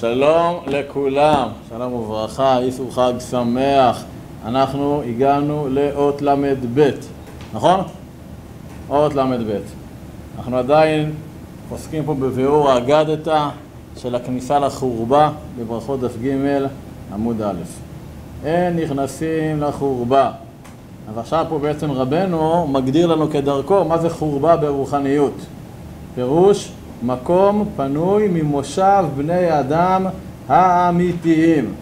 שלום לכולם, שלום וברכה, איסור חג שמח. אנחנו הגענו לאות ל"ב, נכון? אות ל"ב. אנחנו עדיין עוסקים פה בביאור האגדתא של הכניסה לחורבה בברכות דף ג' עמוד א'. אין נכנסים לחורבה. אז עכשיו פה בעצם רבנו מגדיר לנו כדרכו מה זה חורבה ברוחניות. פירוש מקום פנוי ממושב בני אדם האמיתיים.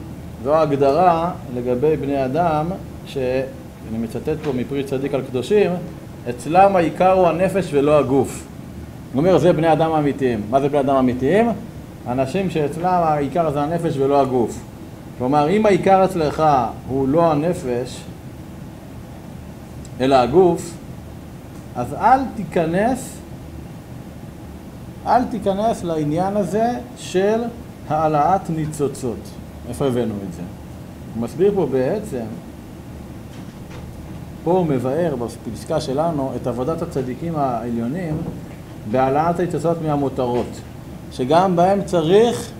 זו ההגדרה לגבי בני אדם, שאני מצטט פה מפרי צדיק על קדושים, אצלם העיקר הוא הנפש ולא הגוף. הוא אומר, זה בני אדם האמיתיים. מה זה בני אדם אמיתיים? אנשים שאצלם העיקר זה הנפש ולא הגוף. כלומר, אם העיקר אצלך הוא לא הנפש, אלא הגוף, אז אל תיכנס אל תיכנס לעניין הזה של העלאת ניצוצות. איפה הבאנו את זה? הוא מסביר פה בעצם, פה הוא מבאר בפסקה שלנו את עבודת הצדיקים העליונים בהעלאת הניצוצות מהמותרות, שגם בהם צריך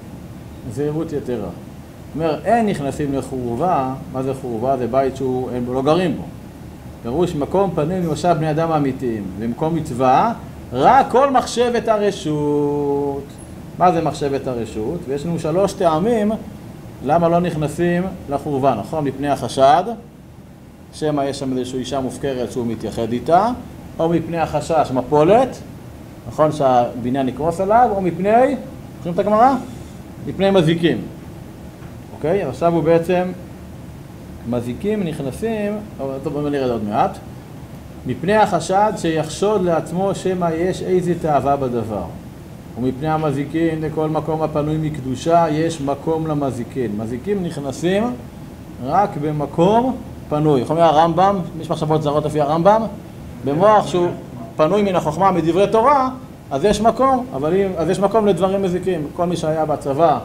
זהירות יתרה. זאת אומרת, אין נכנסים לחורבה, מה זה חורבה? זה בית שהם לא גרים בו. פירוש מקום פנים ממושב בני אדם האמיתיים, במקום מצווה רק כל מחשבת הרשות. מה זה מחשבת הרשות? ויש לנו שלוש טעמים למה לא נכנסים לחורבה, נכון? מפני החשד, שמא יש שם איזושהי אישה מופקרת שהוא מתייחד איתה, או מפני החשש מפולת, נכון שהבניין יקרוס עליו, או מפני, זוכרים את הגמרא? מפני מזיקים. אוקיי? עכשיו הוא בעצם, מזיקים נכנסים, טוב בואו נראה עוד מעט. מפני החשד שיחשוד לעצמו שמא יש איזה תאווה בדבר. ומפני המזיקין לכל מקום הפנוי מקדושה יש מקום למזיקין. מזיקים נכנסים רק במקום פנוי. יכול להיות הרמב"ם, יש מחשבות זרות לפי הרמב"ם, במוח שהוא פנוי מן החוכמה מדברי תורה, אז יש מקום, אבל אם, אז יש מקום לדברים מזיקים. כל מי שהיה בצבא,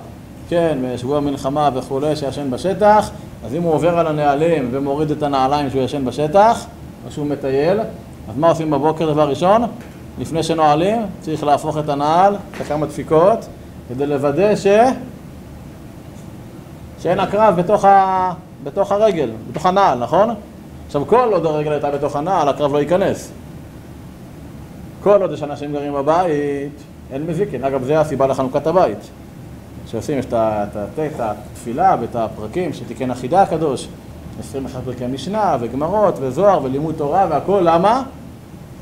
כן, בשבוע מלחמה וכולי, שישן בשטח, אז אם הוא עובר על הנהלים ומוריד את הנעליים שהוא ישן בשטח, או שהוא מטייל, אז מה עושים בבוקר דבר ראשון? לפני שנועלים, צריך להפוך את הנעל, כמה דפיקות, כדי לוודא ש... שאין הקרב בתוך, ה... בתוך הרגל, בתוך הנעל, נכון? עכשיו, כל עוד הרגל הייתה בתוך הנעל, הקרב לא ייכנס. כל עוד יש אנשים גרים בבית, אין מזיקין. אגב, זה הסיבה לחנוכת הבית. שעושים, יש את התפילה ואת הפרקים שתיקן החידה הקדוש. 21 פרקי משנה וגמרות וזוהר ולימוד תורה והכל, למה?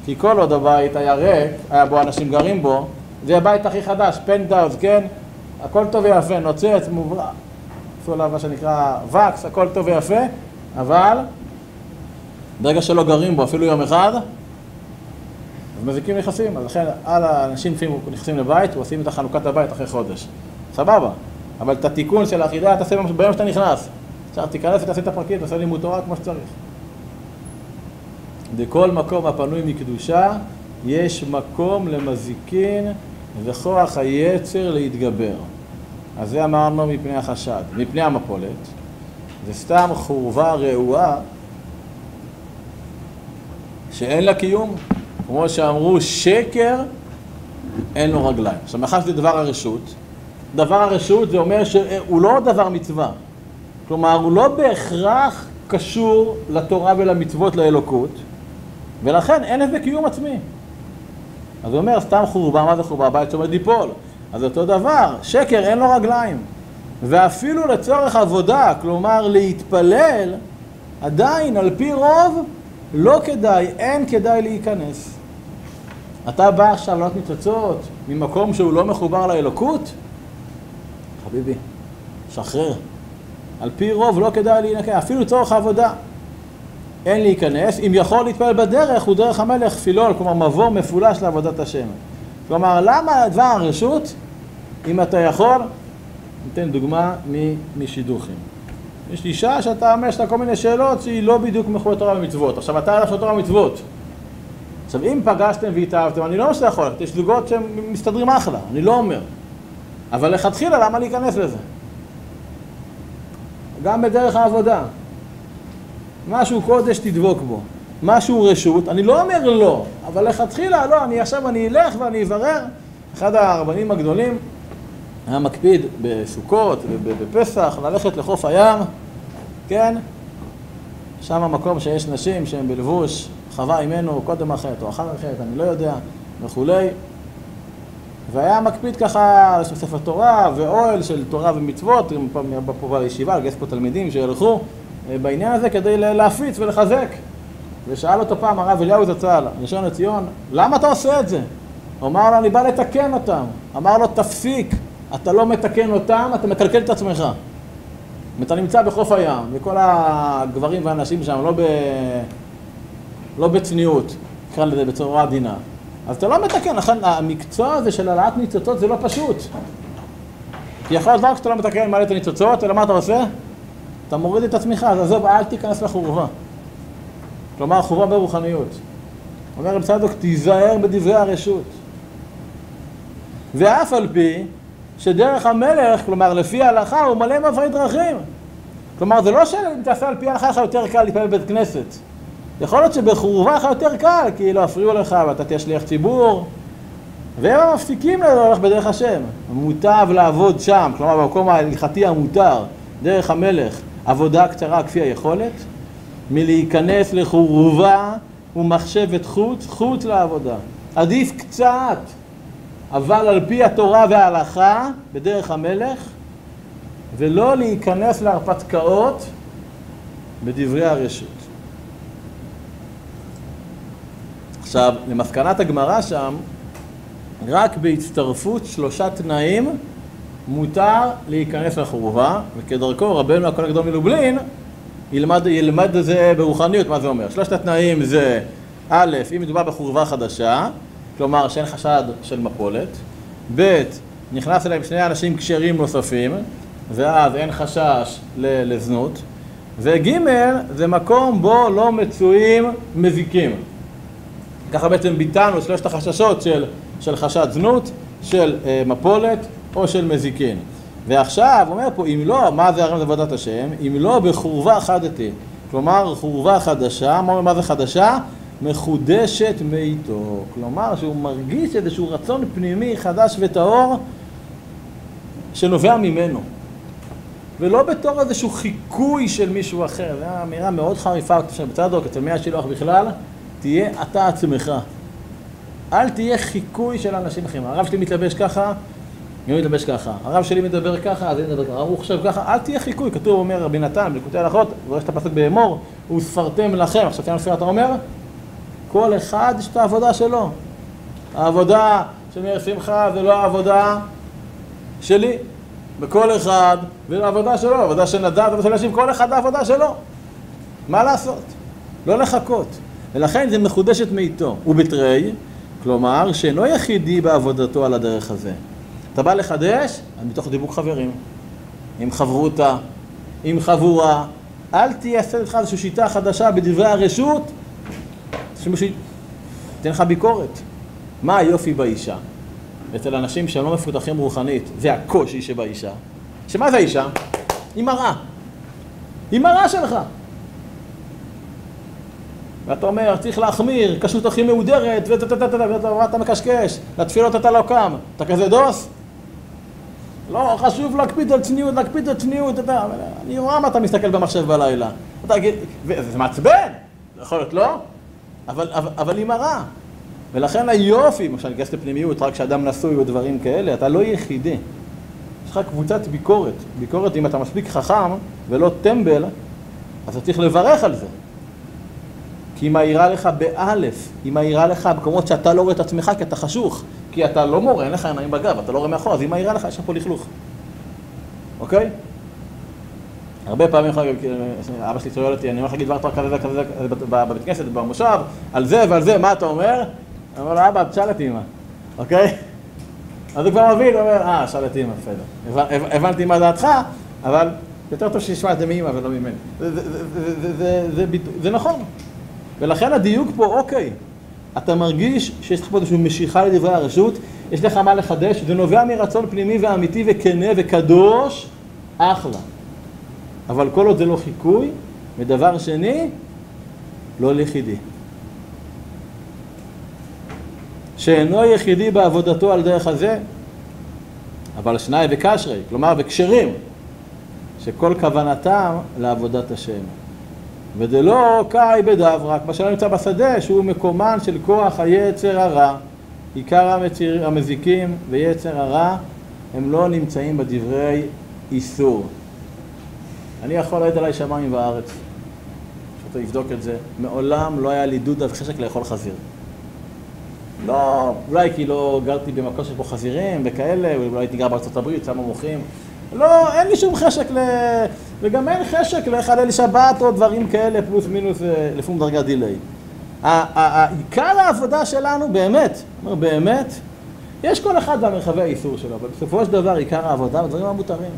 כי כל עוד הבית היה ריק, היה בו אנשים גרים בו, זה הבית הכי חדש, פנטאוז, כן? הכל טוב ויפה, נוצץ, מוברח, עשו עליו מה שנקרא וקס, הכל טוב ויפה, אבל ברגע שלא גרים בו אפילו יום אחד, אז מזיקים נכנסים, אז לכן על האנשים לפעמים נכנסים לבית ועושים את חנוכת הבית אחרי חודש, סבבה, אבל את התיקון של האחידה תעשה ביום שאתה נכנס. עכשיו תיכנס ותעשה את הפרקים, תעשה לימוד תורה כמו שצריך. בכל מקום הפנוי מקדושה יש מקום למזיקין וכוח היצר להתגבר. אז זה אמרנו מפני החשד, מפני המפולת. זה סתם חורבה רעועה שאין לה קיום. כמו שאמרו, שקר אין לו רגליים. עכשיו, מאחר שזה דבר הרשות, דבר הרשות זה אומר שהוא לא דבר מצווה. כלומר, הוא לא בהכרח קשור לתורה ולמצוות לאלוקות, ולכן אין לזה קיום עצמי. אז הוא אומר, סתם חורבה, מה זה חורבה? הבית שעומד ליפול. אז אותו דבר, שקר אין לו רגליים. ואפילו לצורך עבודה, כלומר להתפלל, עדיין על פי רוב לא כדאי, אין כדאי להיכנס. אתה בא עכשיו לעלות ניצוצות ממקום שהוא לא מחובר לאלוקות? חביבי, שחרר. על פי רוב לא כדאי להינקה, אפילו לצורך העבודה. אין להיכנס, אם יכול להתפלל בדרך, הוא דרך המלך פילול, כלומר מבוא מפולש לעבודת השם. כלומר, למה דבר הרשות, אם אתה יכול, ניתן דוגמה משידוכים. יש אישה שאתה אומר, יש לה כל מיני שאלות שהיא לא בדיוק מחויבת תורה ומצוות. עכשיו, אתה הלך תורה ומצוות. עכשיו, אם פגשתם והתאהבתם, אני לא אומר שאתה יכול, יש זוגות שהם מסתדרים אחלה, אני לא אומר. אבל לכתחילה, למה להיכנס לזה? גם בדרך העבודה. משהו קודש תדבוק בו, משהו רשות, אני לא אומר לא, אבל לכתחילה לא, אני עכשיו אני אלך ואני אברר. אחד הרבנים הגדולים היה מקפיד בסוכות ובפסח ללכת לחוף הים, כן? שם המקום שיש נשים שהן בלבוש חווה אימנו קודם החטא או אחר החטא, אני לא יודע, וכולי. והיה מקפיד ככה על ספר תורה ואוהל של תורה ומצוות, אם פעם בא פה לישיבה, לגייס פה תלמידים שילכו אה, בעניין הזה כדי להפיץ ולחזק. ושאל אותו פעם הרב אליהו זצ"ל, ראשון לציון, למה אתה עושה את זה? הוא אמר לו, אני בא לתקן אותם. אמר לו, תפסיק, אתה לא מתקן אותם, אתה מקלקל את עצמך. אתה נמצא בחוף הים, וכל הגברים והנשים שם לא, ב... לא בצניעות, נקרא לזה בצורה עדינה. אז אתה לא מתקן, לכן המקצוע הזה של העלאת ניצוצות זה לא פשוט. כי יכול להיות לא רק שאתה לא מתקן מעלה את הניצוצות, אלא מה אתה עושה? אתה מוריד את עצמך, אז עזוב, אל תיכנס לחורבה. כלומר, חורבה ברוחניות. אומר רב צדוק, תיזהר בדברי הרשות. ואף על פי שדרך המלך, כלומר לפי ההלכה, הוא מלא מעברי דרכים. כלומר, זה לא שאם תעשה על פי ההלכה לך יותר קל להתפלל בבית כנסת. יכול להיות שבחורבה לך יותר קל, כי לא יפריעו לך ואתה תהיה שליח ציבור. והם מפסיקים ללכת בדרך השם. מוטב לעבוד שם, כלומר במקום ההלכתי המותר, דרך המלך, עבודה קצרה כפי היכולת, מלהיכנס לחורבה ומחשבת חוץ, חוץ לעבודה. עדיף קצת, אבל על פי התורה וההלכה, בדרך המלך, ולא להיכנס להרפתקאות בדברי הרשות. עכשיו, למסקנת הגמרא שם, רק בהצטרפות שלושה תנאים מותר להיכנס לחורבה, וכדרכו רבנו הכל הגדול מלובלין ילמד, ילמד את זה ברוחניות, מה זה אומר? שלושת התנאים זה א', אם מדובר בחורבה חדשה, כלומר שאין חשד של מפולת, ב', נכנס אליהם שני אנשים כשרים נוספים, ואז אין חשש לזנות, וג', זה מקום בו לא מצויים מזיקים. ככה בעצם ביטלנו שלושת החששות של, של חשד זנות, של אה, מפולת או של מזיקין. ועכשיו, אומר פה, אם לא, מה זה הרם עבודת השם? אם לא, בחורבה חדתי. כלומר, חורבה חדשה, מה, מה זה חדשה? מחודשת מאיתו. כלומר, שהוא מרגיש איזשהו רצון פנימי חדש וטהור שנובע ממנו. ולא בתור איזשהו חיקוי של מישהו אחר. זו אמירה מאוד חריפה בצדוק, אצל מי השילוח בכלל, תהיה אתה עצמך. אל תהיה חיקוי של אנשים אחרים. הרב שלי מתלבש ככה, אני מתלבש ככה. הרב שלי מדבר ככה, אז אני מדבר ככה. הוא חושב ככה, אל תהיה חיקוי. כתוב, אומר רבי נתן, בלקוטי הלכות, ויש את הפסוק באמור, וספרתם לכם. עכשיו תראה לפי אתה אומר, כל אחד יש את העבודה שלו. העבודה של מאיר שמחה זה לא העבודה שלי. בכל אחד, והעבודה שלו, העבודה של נדב, העבודה של אנשים, כל אחד העבודה שלו. מה לעשות? לא לחכות. ולכן זה מחודשת מאיתו. ובתרי, כלומר, שאינו יחידי בעבודתו על הדרך הזה. אתה בא לחדש, מתוך דיבוק חברים. עם חברותה, עם חבורה. אל תייסד לך איזושהי שיטה חדשה בדברי הרשות, שמישהו ייתן לך ביקורת. מה היופי באישה? אצל אנשים שהם לא מפותחים רוחנית, זה הקושי שבאישה. שמה זה האישה? היא מראה. היא מראה שלך. ואתה אומר, צריך להחמיר, כשרות הכי מהודרת, ואתה מקשקש, לתפילות אתה לא קם. אתה כזה דוס? לא, חשוב להקפיד על צניעות, להקפיד על צניעות, אתה... אני רואה מה אתה מסתכל במחשב בלילה. אתה, זה מעצבן, יכול להיות לא, אבל, אבל, אבל היא מראה. ולכן היופי, למשל, ניכנס לפנימיות, רק כשאדם נשוי או דברים כאלה, אתה לא יחידי. יש לך קבוצת ביקורת. ביקורת, אם אתה מספיק חכם ולא טמבל, אז אתה צריך לברך על זה. כי היא מאירה לך באלף, היא מאירה לך במקומות שאתה לא רואה את עצמך כי אתה חשוך, כי אתה לא מורה, אין לך עיניים בגב, אתה לא רואה מאחור, אז היא מאירה לך, יש לך פה לכלוך. אוקיי? הרבה פעמים, אבא שלי שואל אותי, אני אומר לך להגיד דבר תורה כזה וכזה בבית כנסת, במושב, על זה ועל זה, מה אתה אומר? אני אומר לו, אבא, תשאל את אמא, אוקיי? אז הוא כבר מבין, הוא אומר, אה, שאל את אמא, בסדר. הבנתי מה דעתך, אבל יותר טוב שישמע את זה מאמא ולא ממני. זה נכון. ולכן הדיוק פה, אוקיי, אתה מרגיש שיש לך פה איזושהי משיכה לדברי הרשות, יש לך מה לחדש, זה נובע מרצון פנימי ואמיתי וכנה וקדוש, אחלה. אבל כל עוד זה לא חיקוי, ודבר שני, לא ליחידי. שאינו יחידי בעבודתו על דרך הזה, אבל שנאי וקשרי, כלומר וכשרים, שכל כוונתם לעבודת השם. ודלא קאי בדברק, מה שלא נמצא בשדה, שהוא מקומן של כוח היצר הרע. עיקר המציר, המזיקים ויצר הרע הם לא נמצאים בדברי איסור. אני יכול להעיד עליי שמיים וארץ. פשוט לבדוק את זה. מעולם לא היה לי דודה וחשק לאכול חזיר. לא, אולי כי לא גרתי במקום שיש פה חזירים וכאלה, אולי הייתי גר בארצות הברית, שם מוחים. לא, אין לי שום חשק ל... וגם אין חשק לחלל שבת או דברים כאלה, פלוס מינוס אה, לפום דרגת דיליי. עיקר העבודה שלנו, באמת, אומר באמת, יש כל אחד במרחבי האיסור שלו, אבל בסופו של דבר עיקר העבודה בדברים המותרים.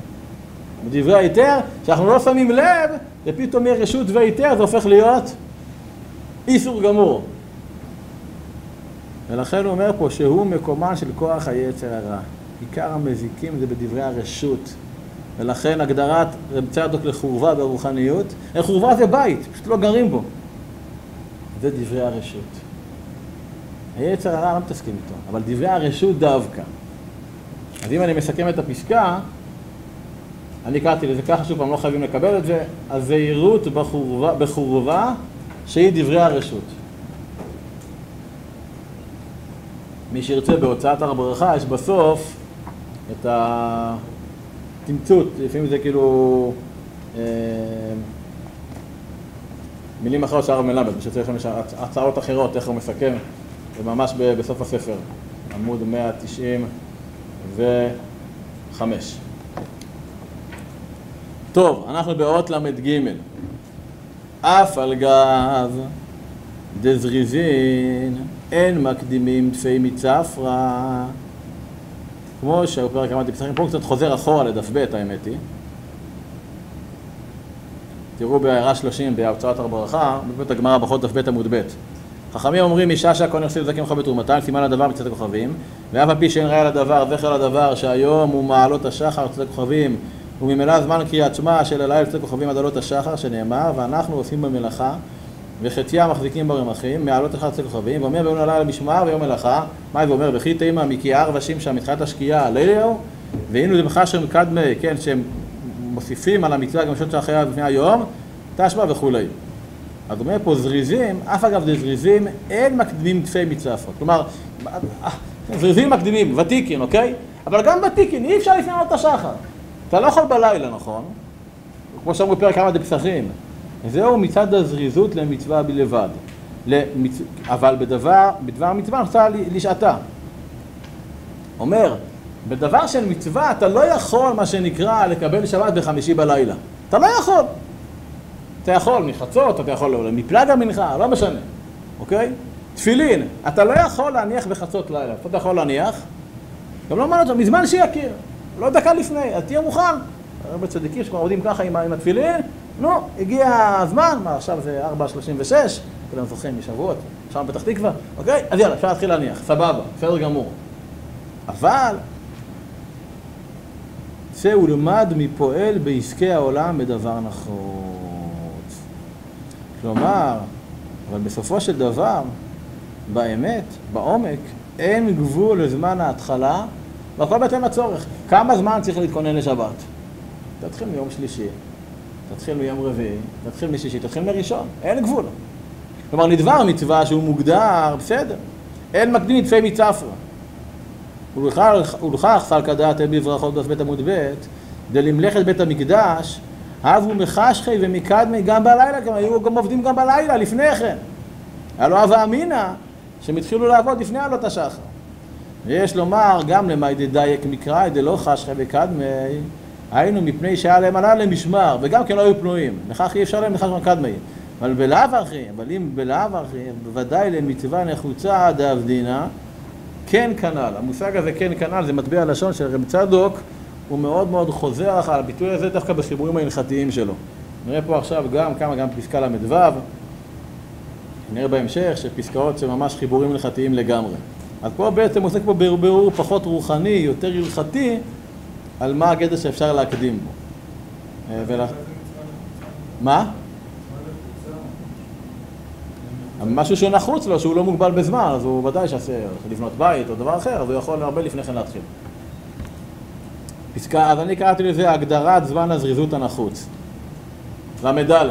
בדברי ההיתר, שאנחנו לא שמים לב, ופתאום יהיה רשות והיתר, זה הופך להיות איסור גמור. ולכן הוא אומר פה שהוא מקומן של כוח היצר הרע. עיקר המזיקים זה בדברי הרשות. ולכן הגדרת רב צדוק לחורבה ברוחניות, חורבה זה בית, פשוט לא גרים בו. זה דברי הרשות. היצר הרע לא מתעסקים איתו, אבל דברי הרשות דווקא. אז אם אני מסכם את הפסקה, אני קראתי לזה ככה, שוב פעם, לא חייבים לקבל את זה, הזהירות בחורבה, בחורבה שהיא דברי הרשות. מי שירצה בהוצאת הר ברכה, יש בסוף את התמצות, לפעמים זה כאילו אה, מילים אחרות של הרב מלמד, שצריך לכם הצעות אחרות, איך הוא מסכם, זה ממש בסוף הספר, עמוד 195. טוב, אנחנו באות ל"ג. אף על גב דזריזין אין מקדימים תפי מצפרא כמו שהוא פרק אמרתי פסחים, פה קצת חוזר אחורה לדף ב' האמת היא. תראו בהערה 30 בהוצאת הר ברכה, בבית הגמרא בחות דף ב' עמוד ב' חכמים אומרים אישה שהכהן יחסיר לזקים לך בתרומתה, סימן לדבר מצאת הכוכבים. ואף על פי שאין ראיה לדבר, זכר לדבר שהיום הוא מעלות השחר צאת הכוכבים וממילא זמן קריאת שמע של הלילה צאת כוכבים עד עלות השחר שנאמר ואנחנו עושים במלאכה וחציה מחזיקים ברמחים, מעלות אחד צאת כוכבים ואומר ביום הלילה משמר ויום מלאכה מה זה אומר? וכי תימא מקיער ושם שם מתחילת השקיעה ליליהו והנה זה מחשר מקדמי, כן, שהם מוסיפים על המצווה גם שעות שאחריה לפני היום תשמע וכולי אז אומר פה זריזים, אף אגב זה זריזים, אין מקדימים תפי מצוות. כלומר, זריזים מקדימים, ותיקין, אוקיי? אבל גם ותיקין, אי אפשר לפני עלות השחר. אתה לא יכול בלילה, נכון? כמו שאמרו בפרק כמה דפסחים. זהו מצד הזריזות למצווה בלבד. למצ... אבל בדבר, בדבר המצווה נוצר לשעתה. אומר, בדבר של מצווה אתה לא יכול, מה שנקרא, לקבל שבת בחמישי בלילה. אתה לא יכול. אתה יכול מחצות, אתה יכול מפלג המנחה, לא משנה, אוקיי? תפילין, אתה לא יכול להניח בחצות לילה. איפה אתה יכול להניח? גם לא אמרנו, מזמן שיכיר. לא דקה לפני, אז תהיה מוכן. הרבה צדיקים שכבר עובדים ככה עם, עם התפילין, נו, הגיע הזמן, מה עכשיו זה 4.36, כולם זוכרים משבועות, שם פתח תקווה, אוקיי? אז יאללה, אפשר להתחיל להניח, סבבה, בסדר גמור. אבל, זה הולמד מפועל בעסקי העולם בדבר נחוץ. כלומר, אבל בסופו של דבר, באמת, בעומק, אין גבול לזמן ההתחלה והכל בהתאם לצורך. כמה זמן צריך להתכונן לשבת? תתחיל מיום שלישי, תתחיל מיום רביעי, תתחיל משישי, תתחיל מראשון, אין גבול. כלומר, נדבר מצווה שהוא מוגדר, בסדר. אין מקדים נדפי מצפרא. ולכך סלקא דעת אין בברכות בבית עמוד ב', דלמלאכת בית המקדש, הבו מחשכי ומקדמי גם בלילה, גם היו גם עובדים גם בלילה, לפני כן. לו הווה אמינא, שהם התחילו לעבוד לפני עלות השחר. ויש לומר גם למאי דדייק מקראי דלא חשכי וקדמי, היינו מפני שהיה להם עלה למשמר, וגם כן לא היו פנויים, לכך אי אפשר להם לחשכי וקדמי. אבל בלאו הכי, אבל אם בלאו הכי, בוודאי למצווה נחוצה דאבדינא, כן כנ"ל. המושג הזה כן כנ"ל זה מטבע לשון של רב צדוק, הוא מאוד מאוד חוזר על הביטוי הזה דווקא בחיבורים ההלכתיים שלו. נראה פה עכשיו גם כמה, גם פסקה ל"ו, נראה בהמשך שפסקאות שממש חיבורים הלכתיים לגמרי. אז פה בעצם עוסק פה ברור פחות רוחני, יותר הלכתי, על מה הגדר שאפשר להקדים בו. ולה... מה? משהו שהוא נחוץ לו, שהוא לא מוגבל בזמן, אז הוא ודאי שעשה לבנות בית או דבר אחר, אז הוא יכול הרבה לפני כן להתחיל. פסקה, אז אני קראתי לזה הגדרת זמן הזריזות הנחוץ. ל"ד. אה.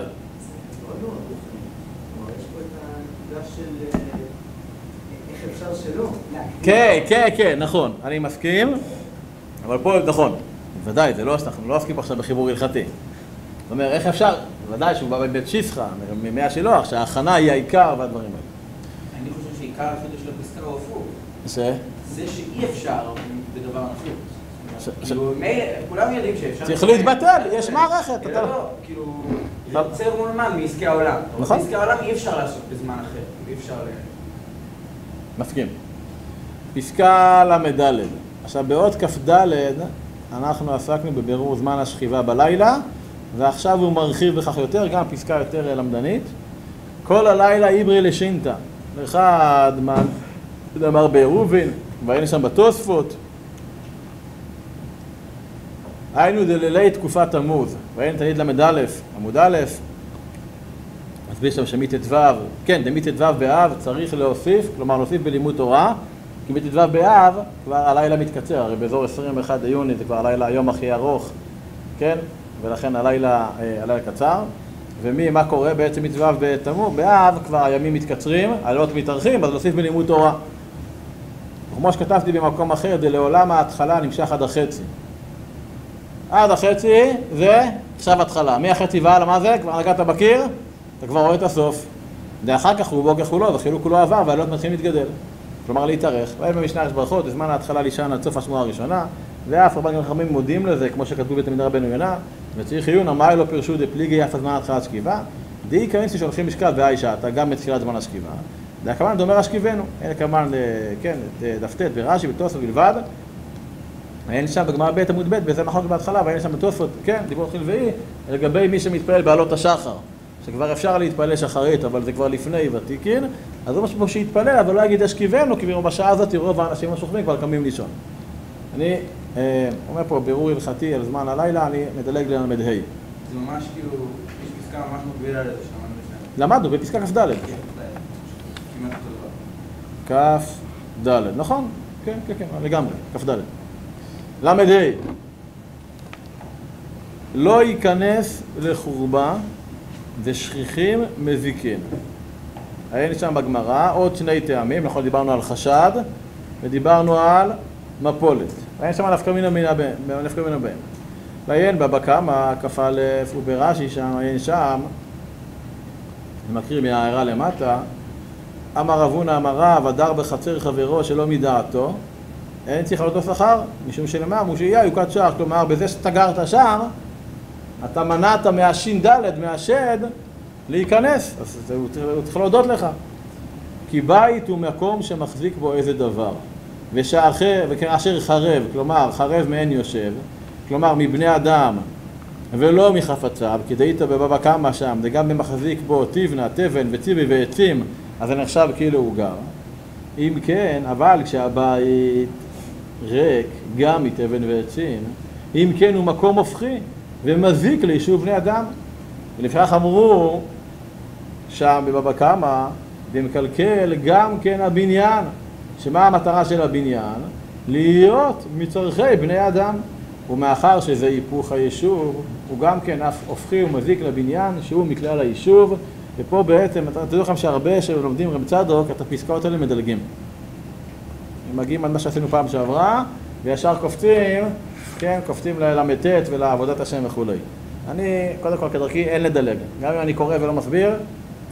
כן, כן, כן, נכון, אני מסכים, אבל פה נכון, בוודאי, זה לא, אנחנו לא עוסקים עכשיו בחיבור הלכתי. זאת אומרת, איך אפשר, בוודאי שהוא בא מבית שיסחה, מימי השילוח, שההכנה היא העיקר והדברים האלה. אני חושב שעיקר החידוש של הפסקה הוא הפוך. ש... זה שאי אפשר בדבר ש- כאילו, כולם יודעים שאפשר... צריך להתבטל, יש מערכת, לא, לא, כאילו, יוצר מול מה? מעסקי העולם. נכון. מעסקי העולם אי אפשר לעשות בזמן אחר. אי אפשר. מסכים. פסקה ל"ד. עכשיו, באות כ"ד אנחנו עסקנו בבירור זמן השכיבה בלילה, ועכשיו הוא מרחיב בכך יותר, גם פסקה יותר למדנית. כל הלילה עברי לשינתא. אחד אמר בעירובין, והיינו שם בתוספות. היינו דלילי תקופת תמוז, והיינו תלמיד ל"א, עמוד א', מסביר שם שמט"ו, כן, דמט"ו באב צריך להוסיף, כלומר להוסיף בלימוד תורה, כי מט"ו באב כבר הלילה מתקצר, הרי באזור 21 ביוני זה כבר הלילה היום הכי ארוך, כן? ולכן הלילה, אה, הלילה קצר. ומי, מה קורה בעצם מט"ו בתמוז? באב כבר הימים מתקצרים, הלילות מתארחים, אז להוסיף בלימוד תורה. כמו שכתבתי במקום אחר, דלעולם ההתחלה נמשך עד החצי. עד החצי זה עכשיו התחלה. מהחצי והלאה, מה זה? כבר נגעת בקיר, אתה כבר רואה את הסוף. ואחר כך רובו ככולו, וחילוק כולו עבר, והעלות מתחילים להתגדל. כלומר להתארך. ואין במשנה יש ברכות, בזמן ההתחלה לישן עד סוף השמועה הראשונה, ואף רבנים חכמים מודים לזה, כמו שכתבו בתלמידי רבנו יונה, וצריך עיון, אמר לו פירשו דפליגי אף הזמן התחלת שכיבה, דאי כאינסי שהולכים משכב והאישה, אתה גם בתחילת זמן השכיבה. והכוונה דומה השכיבנו, אין כמובן, כן, את דף ט' ברש"י, בתוספות בלבד, אין שם בגמרא ב' עמוד ב', וזה מחוק בהתחלה, ואין שם בתוספות, כן, דיבור חלבאי, לגבי מי שמתפלל בעלות השחר, שכבר אפשר להתפלל שחרית, אבל זה כבר לפני ותיקין, אז זה משהו שיתפלל, אבל לא יגיד אשכיבנו, כי בשעה הזאת רוב האנשים השוכבים כבר קמים לישון. אני אה, אומר פה בירור הלכתי על זמן הלילה, אני מדלג לל"ה. זה ממש כאילו, יש פסקה ממש מקבילה לזה. למדנו בפסקה כ"ד. כן. כ"ד, נכון? כן, כן, כן, לגמרי, כ"ד. ל"ה לא ייכנס לחורבה ושכיחים מזיקין. היינו שם בגמרא עוד שני טעמים, נכון דיברנו על חשד ודיברנו על מפולת. היינו שם נפקא מינה מינה בהם. ועיין בבא קמא, כ"א וברש"י שם, עיין שם, אני מקריא מהעיירה למטה, אמר רב הונא אמר רב, הדר בחצר חברו שלא מדעתו, אין צריך לעלות לו שכר, משום שלמה, מושיעיה יוקד שער, כלומר בזה שסגרת שער, אתה מנעת מהש"ד, מהשד, להיכנס, אז זה- הוא צריך- להודות לך. כי בית הוא מקום שמחזיק בו איזה דבר, ושאחר, וכאשר חרב, כלומר חרב מעין יושב, כלומר מבני אדם ולא מחפציו, כי דאית בבבא קמא שם, זה גם במחזיק בו תבנה, תבן וציבי ועצים, אז זה נחשב כאילו הוא גר. אם כן, אבל כשהבית ריק גם מתבן ועצים, אם כן הוא מקום הופכי ומזיק ליישוב בני אדם. ולפיכך אמרו שם בבבא קמא, ומקלקל גם כן הבניין. שמה המטרה של הבניין? להיות מצורכי בני אדם. ומאחר שזה היפוך היישוב, הוא גם כן אף הופכי ומזיק לבניין שהוא מכלל היישוב, ופה בעצם, תדעו לכם שהרבה שלומדים רב צדוק, את הפסקאות האלה מדלגים. הם מגיעים על מה שעשינו פעם שעברה, וישר קופצים, כן, קופצים לל"ט ולעבודת השם וכולי. אני, קודם כל, כדרכי, אין לדלג. גם אם אני קורא ולא מסביר,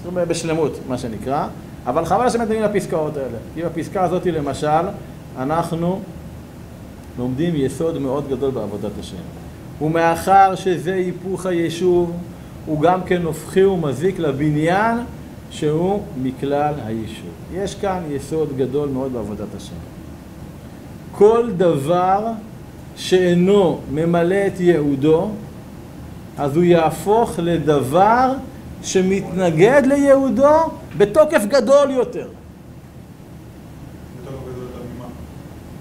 צריך בשלמות, מה שנקרא, אבל חבל שמדברים לפסקאות האלה. כי בפסקה הזאת, למשל, אנחנו לומדים יסוד מאוד גדול בעבודת השם. ומאחר שזה היפוך היישוב, הוא גם כן הופכי ומזיק לבניין שהוא מכלל היישוב. יש כאן יסוד גדול מאוד בעבודת השם. כל דבר שאינו ממלא את ייעודו, אז הוא יהפוך לדבר שמתנגד לייעודו בתוקף גדול יותר.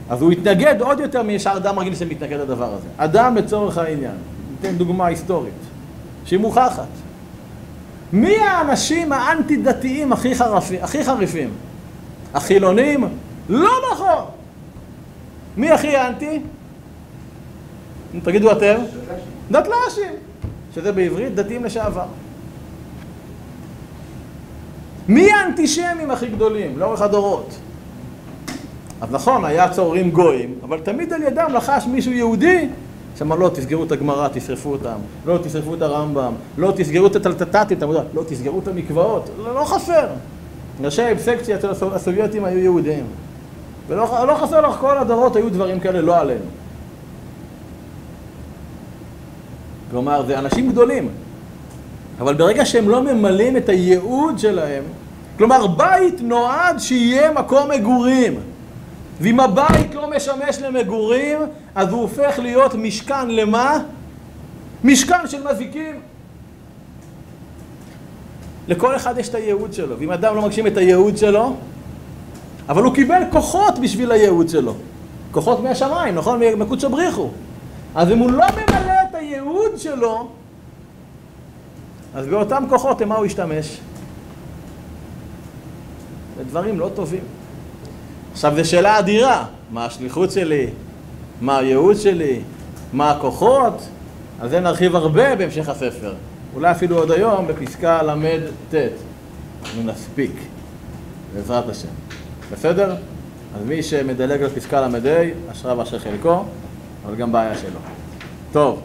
אז הוא יתנגד עוד יותר משאר אדם רגיל שמתנגד לדבר הזה. אדם לצורך העניין, ניתן דוגמה היסטורית, שהיא מוכחת. מי האנשים האנטי-דתיים הכי, חרפי, הכי חריפים? החילונים? לא נכון! מי הכי אנטי? תגידו אתם. דתל"שים, שזה בעברית דתיים לשעבר. מי האנטישמים הכי גדולים לאורך הדורות? אז נכון, היה צוררים גויים, אבל תמיד על ידם לחש מישהו יהודי שאמר לא, תסגרו את הגמרא, תשרפו אותם, לא, תשרפו את הרמב"ם, לא, תסגרו את הטלטטטים, לא, תסגרו את המקוואות, לא, לא חסר. ראשי האבסקציה של הסובייטים היו יהודים. ולא לא חסר לך כל הדורות היו דברים כאלה, לא עלינו. כלומר, זה אנשים גדולים, אבל ברגע שהם לא ממלאים את הייעוד שלהם, כלומר, בית נועד שיהיה מקום מגורים. ואם הבית לא משמש למגורים, אז הוא הופך להיות משכן למה? משכן של מזיקים. לכל אחד יש את הייעוד שלו, ואם אדם לא מגשים את הייעוד שלו, אבל הוא קיבל כוחות בשביל הייעוד שלו. כוחות מהשמיים, נכון? מקודש הבריחו. אז אם הוא לא ממלא הייעוד שלו, אז באותם כוחות, למה הוא ישתמש? לדברים לא טובים. עכשיו, זו שאלה אדירה. מה השליחות שלי? מה הייעוד שלי? מה הכוחות? על זה נרחיב הרבה בהמשך הספר. אולי אפילו עוד היום בפסקה ל"ט. אנחנו נספיק, בעזרת השם. בסדר? אז מי שמדלג על פסקה ל"ה, אשרה ואשר חלקו, אבל גם בעיה שלו. טוב,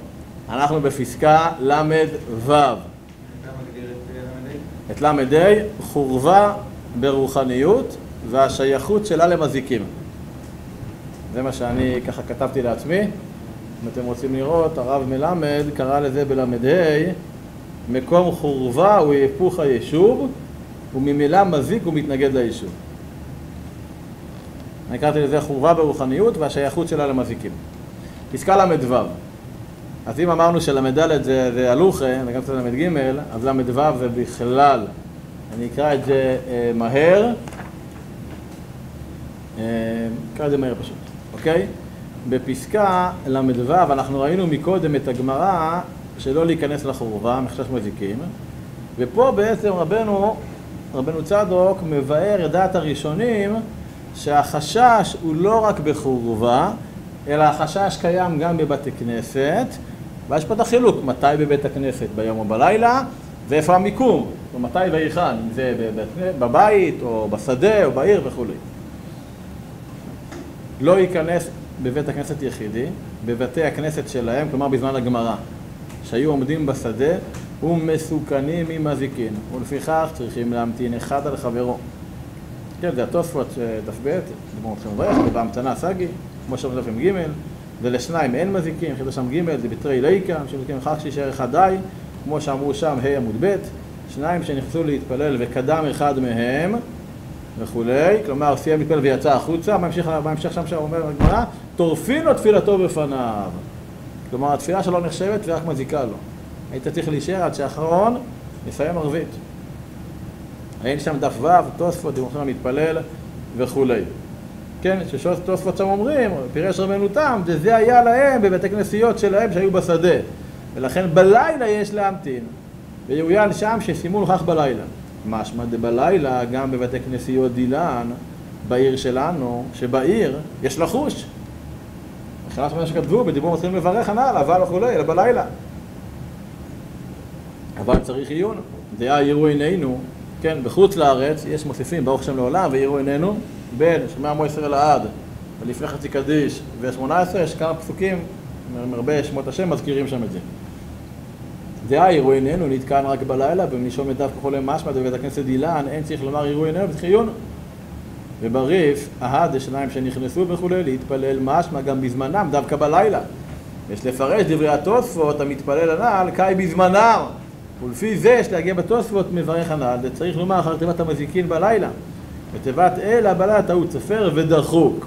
אנחנו בפסקה ל"ו. את ל"ה, חורבה ברוחניות והשייכות שלה למזיקים. זה מה שאני ככה כתבתי לעצמי. אם אתם רוצים לראות, הרב מלמד קרא לזה בל"ה מקום חורבה הוא היפוך היישוב וממילא מזיק ומתנגד ליישוב. אני קראתי לזה חורבה ברוחניות והשייכות שלה למזיקים. פסקה ל"ו אז אם אמרנו של"ד זה, זה הלוכה וגם קצת ל"ג, אז ל"ו זה בכלל. אני אקרא את זה אה, מהר. אה, אקרא את זה מהר פשוט, אוקיי? בפסקה ל"ו אנחנו ראינו מקודם את הגמרא שלא להיכנס לחורבה, מחשש מזיקים, ופה בעצם רבנו, רבנו צדוק מבאר את דעת הראשונים שהחשש הוא לא רק בחורבה, אלא החשש קיים גם בבתי כנסת, ויש פה את החילוק, מתי בבית הכנסת, ביום או בלילה, ואיפה המיקום, או מתי והיכן, אם זה בבית, או בשדה, או בעיר וכולי. לא ייכנס בבית הכנסת יחידי, בבתי הכנסת שלהם, כלומר בזמן הגמרא, שהיו עומדים בשדה ומסוכנים ממזיקין, ולפיכך צריכים להמתין אחד על חברו. כן, זה התוספות דף ב', אתכם לברך, ובהמתנה סגי, כמו שאומרים דף עם ג', ולשניים אין מזיקים, חידוש שם ג' זה בתרי ליקה, שמזיקים אחר שישאר אחד די, כמו שאמרו שם ה' עמוד ב', שניים שנכנסו להתפלל וקדם אחד מהם וכולי, כלומר סיים להתפלל ויצא החוצה, בהמשך שם שאומר הגמרא, טורפין לו תפילתו בפניו. כלומר התפילה שלו נחשבת ורק מזיקה לו. היית צריך להישאר עד שאחרון יסיים ערבית. אין שם דף ו', תוספות, דיברנו להתפלל וכולי. כן, שתוספות שם אומרים, פירש רבנו תם, זה היה להם בבתי כנסיות שלהם שהיו בשדה. ולכן בלילה יש להמתין. ויאוין שם שסיימו לכך בלילה. משמע דבלילה גם בבתי כנסיות דילן, בעיר שלנו, שבעיר יש לחוש. מבחינת מה שכתבו, בדיבור מתחילים לברך הנ"ל, אבל וכולי, אלא בלילה. אבל צריך עיון. דעה יראו עינינו, כן, בחוץ לארץ יש מוסיפים ברוך השם לעולם ויראו עינינו בין שמע מו ישראל לעד ולפני חצי קדיש ו-18 יש כמה פסוקים מרבה שמות השם מזכירים שם את זה. דעה יראו עינינו נתקען רק בלילה במשום את דף כחולי משמע בבית הכנסת אילן אין צריך לומר יראו עינינו ותחי עיון ובריף אהד השניים שנכנסו וכולי להתפלל משמע גם בזמנם דווקא בלילה יש לפרש דברי התוספות המתפלל הנ"ל קאי בזמנם ולפי זה יש להגיע בתוספות מברך הנ"ל, זה צריך לומר אחר תיבת המזיקין בלילה. בתיבת אלה בלילה טעות ספר ודחוק.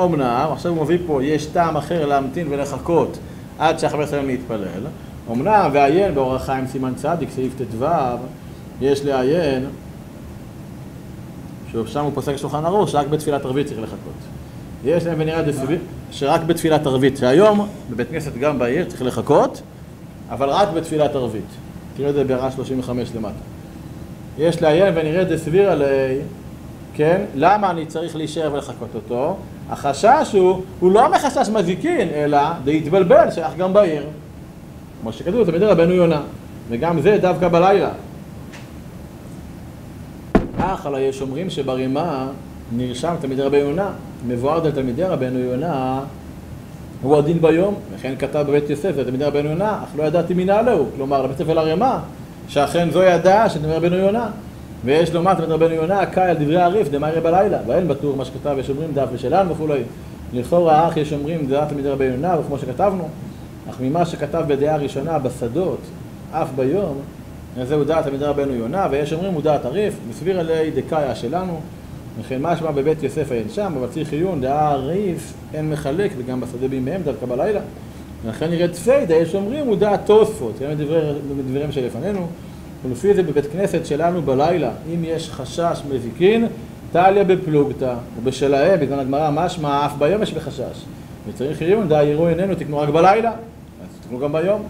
אמנם, עכשיו הוא מביא פה, יש טעם אחר להמתין ולחכות עד שהחבר שלהם להתפלל. אמנם, ועיין באורח חיים סימן צדיק, סעיף ט"ו, יש לעיין, שם הוא פוסק שולחן ערוך, שרק בתפילת ערבית צריך לחכות. יש להם ונראה דסביר, שרק בתפילת ערבית, שהיום בבית כנסת גם בעיר צריך לחכות, אבל רק בתפילת ערבית. תראה את זה בהערה 35 למטה. יש לעיין ונראה את זה סביר עלי, כן? למה אני צריך להישאר ולחכות אותו? החשש הוא, הוא לא מחשש מזיקין, אלא להתבלבל, שייך גם בעיר. כמו שכתוב, תלמידי רבנו יונה. וגם זה דווקא בלילה. אך הלא יש אומרים שברימה נרשם תלמידי רבי יונה, מבואר על תלמידי רבנו יונה הוא הדין ביום, וכן כתב בבית יוסף לתלמידי רבנו יונה, אך לא ידעתי מי נעלהו, כלומר לבית ספר לרמה, שאכן זו ידעה של תלמידי רבנו יונה. ויש לומר תלמידי רבנו יונה, קאי על דברי הריף דמאי בלילה, ואין בטור מה שכתב, יש אומרים דף ושלנו וכולי. לכאורה אך יש אומרים דעת תלמידי רבנו יונה, וכמו שכתבנו, אך ממה שכתב בדעה ראשונה בשדות, אף ביום, זהו דעת תלמידי רבנו יונה, ויש אומרים הוא דעת הריף, מסביר עלי דקאיה שלנו, וכן משמע בבית יוסף אין שם, אבל צריך עיון, דעה הריף אין מחלק, וגם בשדה בימיהם דווקא בלילה. ולכן נראה תפיידה, יש אומרים הוא דעת תוספות, גם מדבריהם שלפנינו, ולפי זה בבית כנסת שלנו בלילה, אם יש חשש מזיקין, טליה בפלוגתא, ובשלהם, בזמן הגמרא, משמע אף ביום יש בחשש. וצריך עיון, דעה יראו עינינו, תקנו רק בלילה, אז תקנו גם ביום.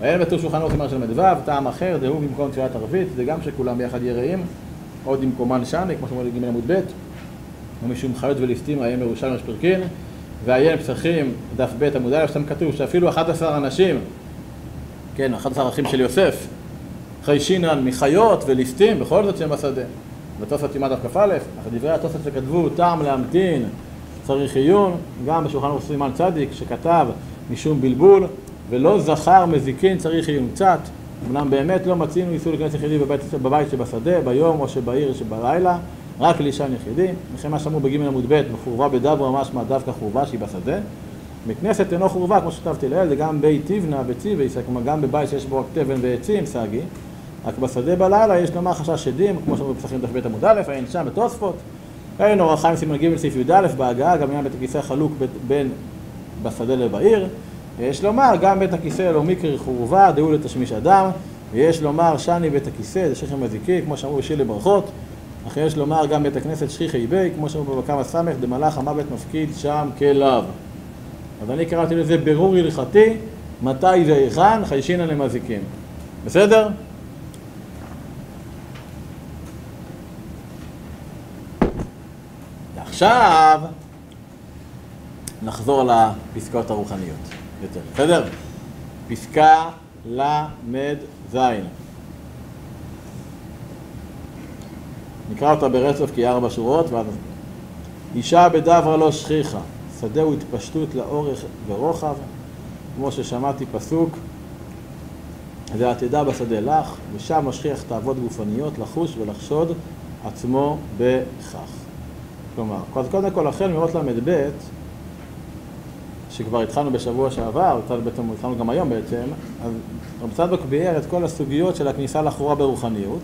ואין בטור שולחן סימן של מדו"ו, טעם אחר, דהו במקום תפילת ערבית, זה גם שכולם ביחד יראים, עוד במקומן שני, כמו שאומרים לג' עמוד ב', ומשום חיות וליסטים ראיהם ירושלים פרקין, ועיין פסחים, דף ב' עמוד א', שם כתוב שאפילו 11 אנשים, כן, 11 אחים של יוסף, חיישינן מחיות וליסטים, בכל זאת שהם בשדה. בתוספות ימד דף כ"א, אך דברי התוספות שכתבו טעם להמתין צריך עיון, גם בשולחן ערוך סימן צדיק שכתב משום בלבול, ולא זכר מזיקין צריך עיון קצת, אמנם באמת לא מצינו איסור להיכנס יחידי בבית, בבית שבשדה, ביום או שבעיר שבלילה, רק לישן יחידי, וכן מה שאמרו בג' עמוד ב', בחורבה בדברה משמע דווקא חורבה שהיא בשדה. בכנסת אינו חורבה, כמו שכתבתי לעיל, זה גם בית תבנה וציבי, כלומר גם בבית שיש בו רק תבן ועצים, סגי, רק בשדה בלילה יש לומר חשש שדים, כמו שאמרו בפסחים דף עמוד א', אין שם בתוספות. אין אור החיים סימן ג' סעיף י"א בהגעה, גם עניין בית הכיסא חלוק בין בשדה לבעיר. יש לומר, גם בית הכיסא לא מקרי חורבה, דהו לתשמיש אדם, ויש לומר, שני בית הכיסא, זה שכם מזיקי, כמו שאמרו בשיר לברכות, אך יש לומר, גם בית הכנסת שכיחי בי, כמו שאמרו בבקמה סמך, דמלאך המוות מפקיד שם כלאו. אז אני קראתי לזה בירור הלכתי, מתי והיכן חיישינן למזיקים. בסדר? עכשיו נחזור לפסקאות הרוחניות. יותר. בסדר? פסקה ל"ז. נקרא אותה ברצף כי ארבע שורות, ואז... אישה בדברה לא שכיחה, שדהו התפשטות לאורך ורוחב, כמו ששמעתי פסוק, ועתידה בשדה לך, ושם משכיח תאוות גופניות, לחוש ולחשוד עצמו בכך. כלומר, קודם כל, החל מאות ל"ב, שכבר התחלנו בשבוע שעבר, התחלנו גם היום בעצם, אז רב צדוק ביאר את כל הסוגיות של הכניסה לחורה ברוחניות,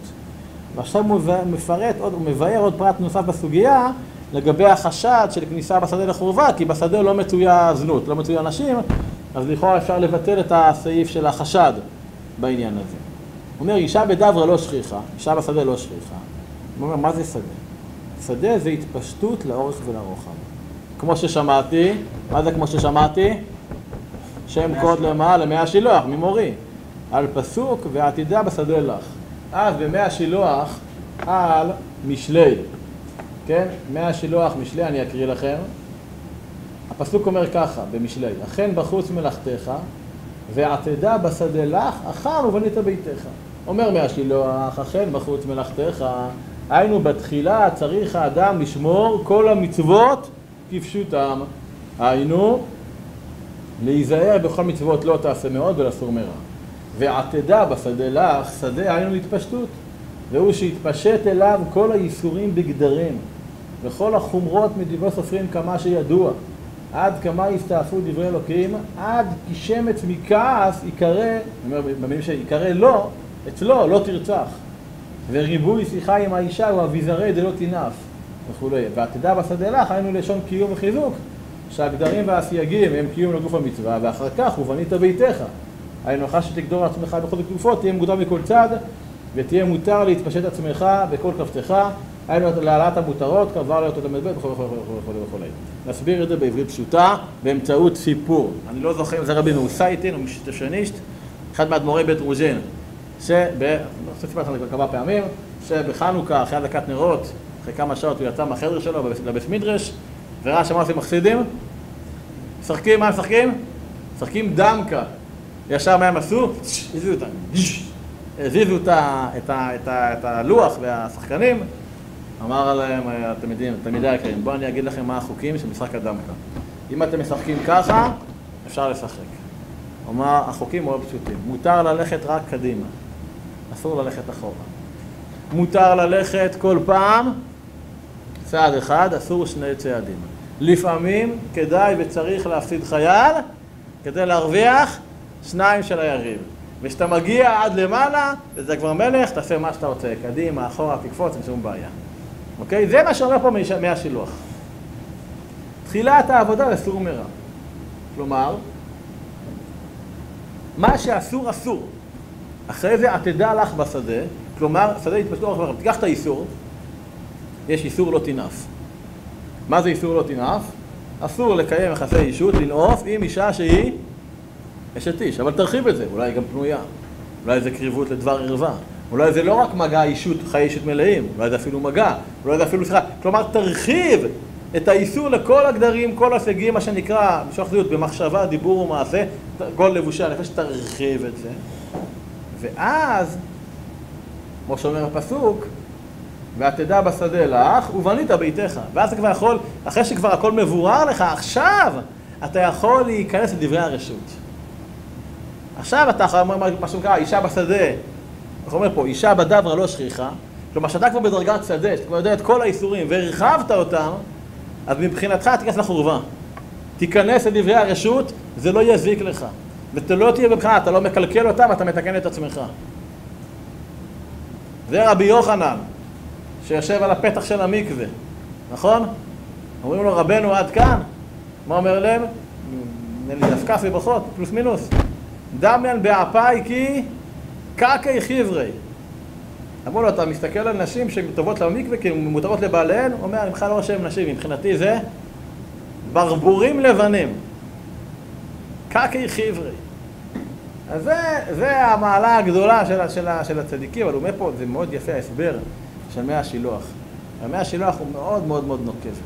ועכשיו הוא מפרט עוד, הוא מבאר עוד פרט נוסף בסוגיה לגבי החשד של כניסה בשדה לחורבה, כי בשדה לא מצויה זנות, לא מצויה נשים, אז לכאורה אפשר לבטל את הסעיף של החשד בעניין הזה. הוא אומר, אישה בדברה לא שכיחה, אישה בשדה לא שכיחה. הוא אומר, מה זה שדה? שדה זה התפשטות לאורך ולרוחב. כמו ששמעתי, מה זה כמו ששמעתי? שם קוד למה? למי השילוח, ממורי. על פסוק ועתידה בשדה לך. אז במי השילוח על משלי. כן? מי השילוח משלי, אני אקריא לכם. הפסוק אומר ככה, במשלי, אכן בחוץ מלאכתך, ועתידה בשדה לך, אחר ובנית ביתך. אומר מי השילוח, אכן בחוץ מלאכתך, היינו בתחילה צריך האדם לשמור כל המצוות כפשוטם, היינו להיזהר בכל מצוות לא תעשה מאוד ולסור מרע. ועתדה בשדה לך, שדה היינו התפשטות, והוא שהתפשט אליו כל הייסורים בגדרים, וכל החומרות מדברי סופרים כמה שידוע, עד כמה הסתעפו דברי אלוקים, עד כי שמץ מכעס ייקרא, אומר במילים שיקרא לא, אצלו לא תרצח. וריבוי שיחה עם האישה הוא אביזרי דלא תנאף. וכולי. ועתידה בשדה לך היינו לשון קיום וחיזוק, שהגדרים והסייגים הם קיום לגוף המצווה, ואחר כך ובנית ביתך. היינו אחר שתגדור עצמך בכל תקופות, תהיה מוגדר מכל צד, ותהיה מותר להתפשט עצמך בכל כפתך, היינו להעלאת המותרות, כבר להיות ל"ב וכו' וכו' וכו' וכו'. נסביר את זה בעברית פשוטה, באמצעות סיפור. אני לא זוכר אם זה רבי מאוסייטין או משתשנישט, אחד מאדמו"רי בית רוז'ין, שב... אני חושב לכם כמה פעמים, שבחנוכה, אחרי הדלקת נרות, אחרי כמה שעות הוא יצא מהחדר שלו לבית מדרש, וראה שמה עושים מחסידים? משחקים, מה משחקים? משחקים דמקה. ישר מה הם עשו? הזיזו אותם. הזיזו את הלוח והשחקנים, אמר להם התלמידים, תלמידי היקרים, בואו אני אגיד לכם מה החוקים של משחק הדמקה. אם אתם משחקים ככה, אפשר לשחק. כלומר, החוקים מאוד פשוטים. מותר ללכת רק קדימה, אסור ללכת אחורה. מותר ללכת כל פעם צעד אחד, אסור שני צעדים. לפעמים כדאי וצריך להפסיד חייל כדי להרוויח שניים של היריב. וכשאתה מגיע עד למעלה, וזה כבר מלך, תעשה מה שאתה רוצה, קדימה, אחורה, תקפוץ, אין שום בעיה. אוקיי? זה מה שאומר פה מהשילוח. תחילת העבודה זה סור מרע. כלומר, מה שאסור, אסור. אחרי זה עתידה לך בשדה, כלומר, שדה יתפשטו לך תיקח את האיסור, יש איסור לא תנאף. מה זה איסור לא תנאף? אסור לקיים יחסי אישות, לנאוף עם אישה שהיא אשת איש, אבל תרחיב את זה, אולי גם פנויה, אולי זה קריבות לדבר ערווה, אולי זה לא רק מגע אישות, חיי אישות מלאים, אולי זה אפילו מגע, אולי זה אפילו סליחה, כלומר תרחיב את האיסור לכל הגדרים, כל הסייגים, מה שנקרא, משוך זהות, במחשבה, דיבור ומעשה, כל לבושי הנפש, תרחיב את זה. ואז, כמו שאומר הפסוק, ותדע בשדה לך, ובנית ביתך. ואז אתה כבר יכול, אחרי שכבר הכל מבורר לך, עכשיו אתה יכול להיכנס לדברי הרשות. עכשיו אתה יכול, מה שנקרא, אישה בשדה, איך אומר פה, אישה בדברה לא שכיחה, כלומר שאתה כבר בדרגת שדה, שאתה כבר יודע את כל האיסורים והרחבת אותם, אז מבחינתך תיכנס לחורבה. תיכנס לדברי הרשות, זה לא יזיק לך. ואתה לא תהיה בבחינה, אתה לא מקלקל אותם, אתה מתקן את עצמך. זה רבי יוחנן, שיושב על הפתח של המקווה, נכון? אומרים לו, רבנו עד כאן. מה אומר להם? נדמה לי כף וברכות, פלוס מינוס. דמיין באפאי כי קקי חברי. אמרו לו, אתה מסתכל על נשים שהן טובות למקווה כי הן מותרות לבעליהן? הוא אומר, אני בכלל לא רושם נשים, מבחינתי זה ברבורים לבנים. קקי חברי. אז זה, זה המעלה הגדולה של, של, של הצדיקים, אבל הוא אומר פה, זה מאוד יפה ההסבר של מי השילוח. מי השילוח הוא מאוד מאוד מאוד נוקב.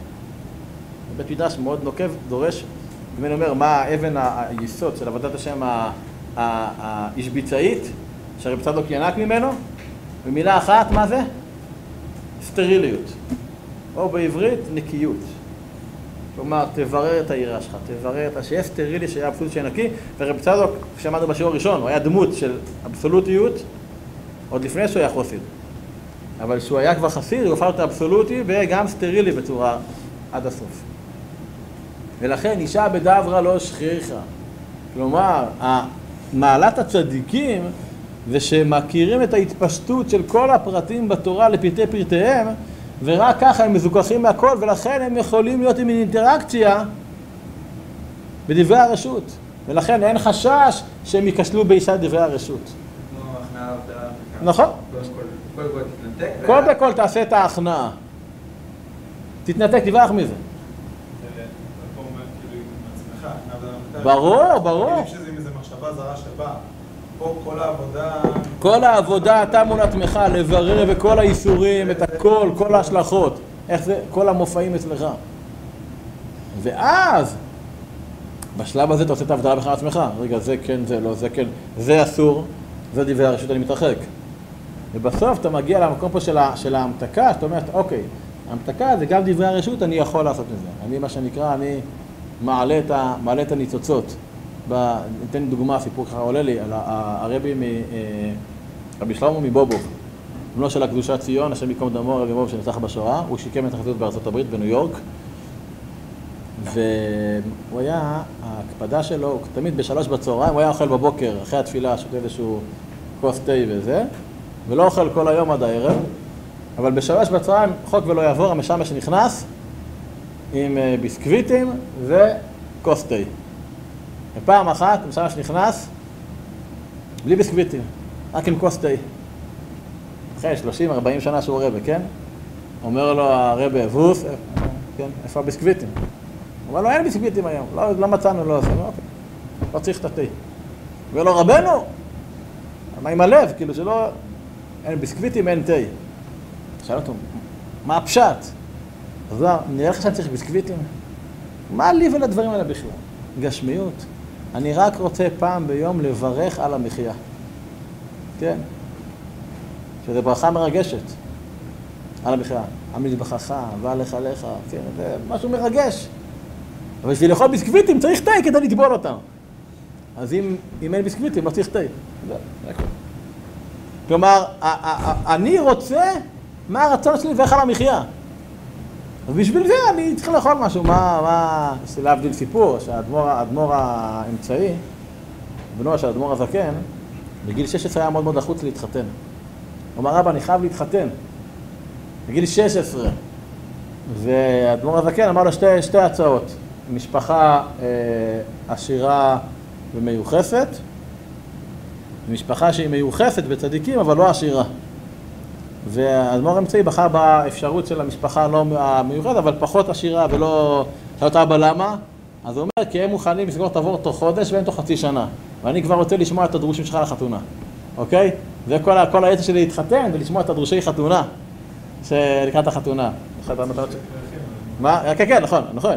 בית מדרש מאוד נוקב, דורש, אני אומר, מה אבן היסוד של עבודת השם האישביצאית, שרב צדוק ינק ממנו, במילה אחת, מה זה? סטריליות. או בעברית, נקיות. כלומר, תברר את היראה שלך, תברר את. שיהיה סטרילי, שיהיה אבסולוט שיהיה נקי, ורב צדוק, שאמרנו בשיעור הראשון, הוא היה דמות של אבסולוטיות עוד לפני שהוא היה חוסיר. אבל כשהוא היה כבר חסיר, הוא הפך להיות אבסולוטי וגם סטרילי בצורה עד הסוף. ולכן אישה בדברה לא שכיחה. כלומר, מעלת הצדיקים זה שמכירים את ההתפשטות של כל הפרטים בתורה לפרטי פרטיהם ורק ככה הם מזוכחים מהכל ולכן הם יכולים להיות עם אינטראקציה בדברי הרשות ולכן אין חשש שהם ייכשלו באישה דברי הרשות. נכון. קודם כל תעשה את ההכנעה. תתנתק, תברח מזה. ברור, ברור. כל העבודה אתה מול עצמך, לברר וכל האיסורים, את הכל, כל ההשלכות. איך זה, כל המופעים אצלך. ואז, בשלב הזה אתה עושה את ההבדלה בכלל עצמך. רגע, זה כן, זה לא, זה כן, זה אסור, זה דברי הרשות, אני מתרחק. ובסוף אתה מגיע למקום פה של, של ההמתקה, שאתה אומר, אוקיי, המתקה זה גם דברי הרשות, אני יכול לעשות את זה. אני, מה שנקרא, אני מעלה את, ה, מעלה את הניצוצות. ניתן דוגמה, סיפור ככה עולה לי, על הרבי, מ, אה, רבי שלמה מבובוב, בנו של הקדושת ציון, השם ייקום דמו, רבי בובוב שנרצח בשואה, הוא שיקם את החסידות בארצות הברית, בניו יורק, והוא היה, ההקפדה שלו, תמיד בשלוש בצהריים, הוא היה אוכל בבוקר, אחרי התפילה, שותה איזשהו כוס תה וזה, ולא אוכל כל היום עד הערב, אבל בשלוש בצהריים, חוק ולא יעבור, המשמש נכנס עם אה, ביסקוויטים וכוס תה. ופעם אחת המשמש נכנס בלי ביסקוויטים, רק עם כוס תה. אחרי 30-40 שנה שהוא רבה, כן? אומר לו הרבה, ווס, כן, איפה הביסקוויטים? הוא אומר לו, אין ביסקוויטים היום, לא, לא מצאנו, לא עשינו, אוקיי, לא צריך את התה. אומר לו, רבנו, מה עם הלב? כאילו שלא, אין ביסקוויטים, אין תה. שאל אותו, מה הפשט? אז הוא אמר, נראה לך שאני צריך ביסקוויטים? מה לי ולדברים האלה בכלל? גשמיות. אני רק רוצה פעם ביום לברך על המחיה. כן. שזה ברכה מרגשת. על המחיה. המזבחך והלך עליך, כן, זה משהו מרגש. אבל בשביל לאכול ביסקוויטים צריך תה כדי לטבול אותם. אז אם, אם אין ביסקוויטים, לא צריך תה. כלומר, אני רוצה, מה הרצון שלי לברך על המחיה. אז בשביל זה אני צריך לאכול משהו. מה, מה, יש להבדיל סיפור, שהאדמו"ר האמצעי, בנו של האדמו"ר הזקן, בגיל 16 היה מאוד מאוד לחוץ להתחתן. הוא אמר, אבא, אני חייב להתחתן. בגיל 16. והאדמו"ר הזקן אמר לו שתי, שתי הצעות. משפחה אה, עשירה ומיוחסת, ומשפחה שהיא מיוחסת בצדיקים אבל לא עשירה. והאדמו"ר האמצעי בחר באפשרות של המשפחה לא המיוחדת אבל פחות עשירה ולא... שאל אותה אבא למה? אז הוא אומר כי הם מוכנים לסגור את עבור תוך חודש והם תוך חצי שנה ואני כבר רוצה לשמוע את הדרושים שלך לחתונה, אוקיי? זה כל, היצע שלי להתחתן ולשמוע את הדרושי חתונה לקראת החתונה. מה? כן, כן, נכון, נכון.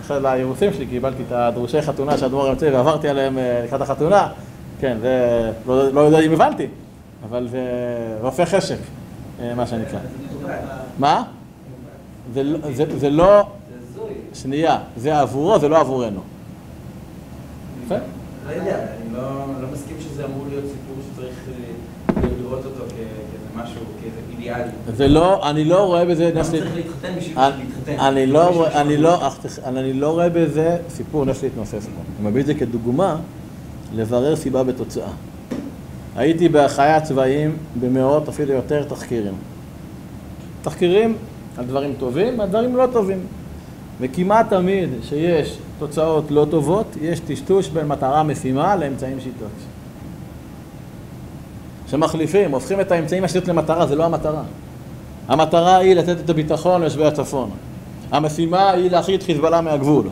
אחרי לאירוסים שלי קיבלתי את הדרושי חתונה שהאדמו"ר המציא ועברתי עליהם אה, לקראת החתונה. כן, זה לא, לא יודע אם הבנתי, אבל זה רופא חשק, אה, מה שנקרא. מה? זה, לא, זה, זה לא... שנייה, זה עבורו, זה לא עבורנו. יפה? לא יודע, אני לא, לא מסכים שזה אמור להיות סיפור שצריך אה, לראות אותו כמשהו, כאיזה אידיאלי. זה לא, אני לא רואה בזה... למה צריך להתחתן בשביל להתחתן? אני לא, אני, לא, אני לא רואה בזה סיפור נס להתנוסס פה. אני מביא את זה כדוגמה לברר סיבה בתוצאה. הייתי בחיי הצבאיים במאות, אפילו יותר, תחקירים. תחקירים על דברים טובים ועל דברים לא טובים. וכמעט תמיד שיש תוצאות לא טובות, יש טשטוש בין מטרה משימה לאמצעים שיטות. שמחליפים, הופכים את האמצעים השיטות למטרה, זה לא המטרה. המטרה היא לתת את הביטחון ליושבי הצפון. המשימה היא להחליט חיזבאללה מהגבול.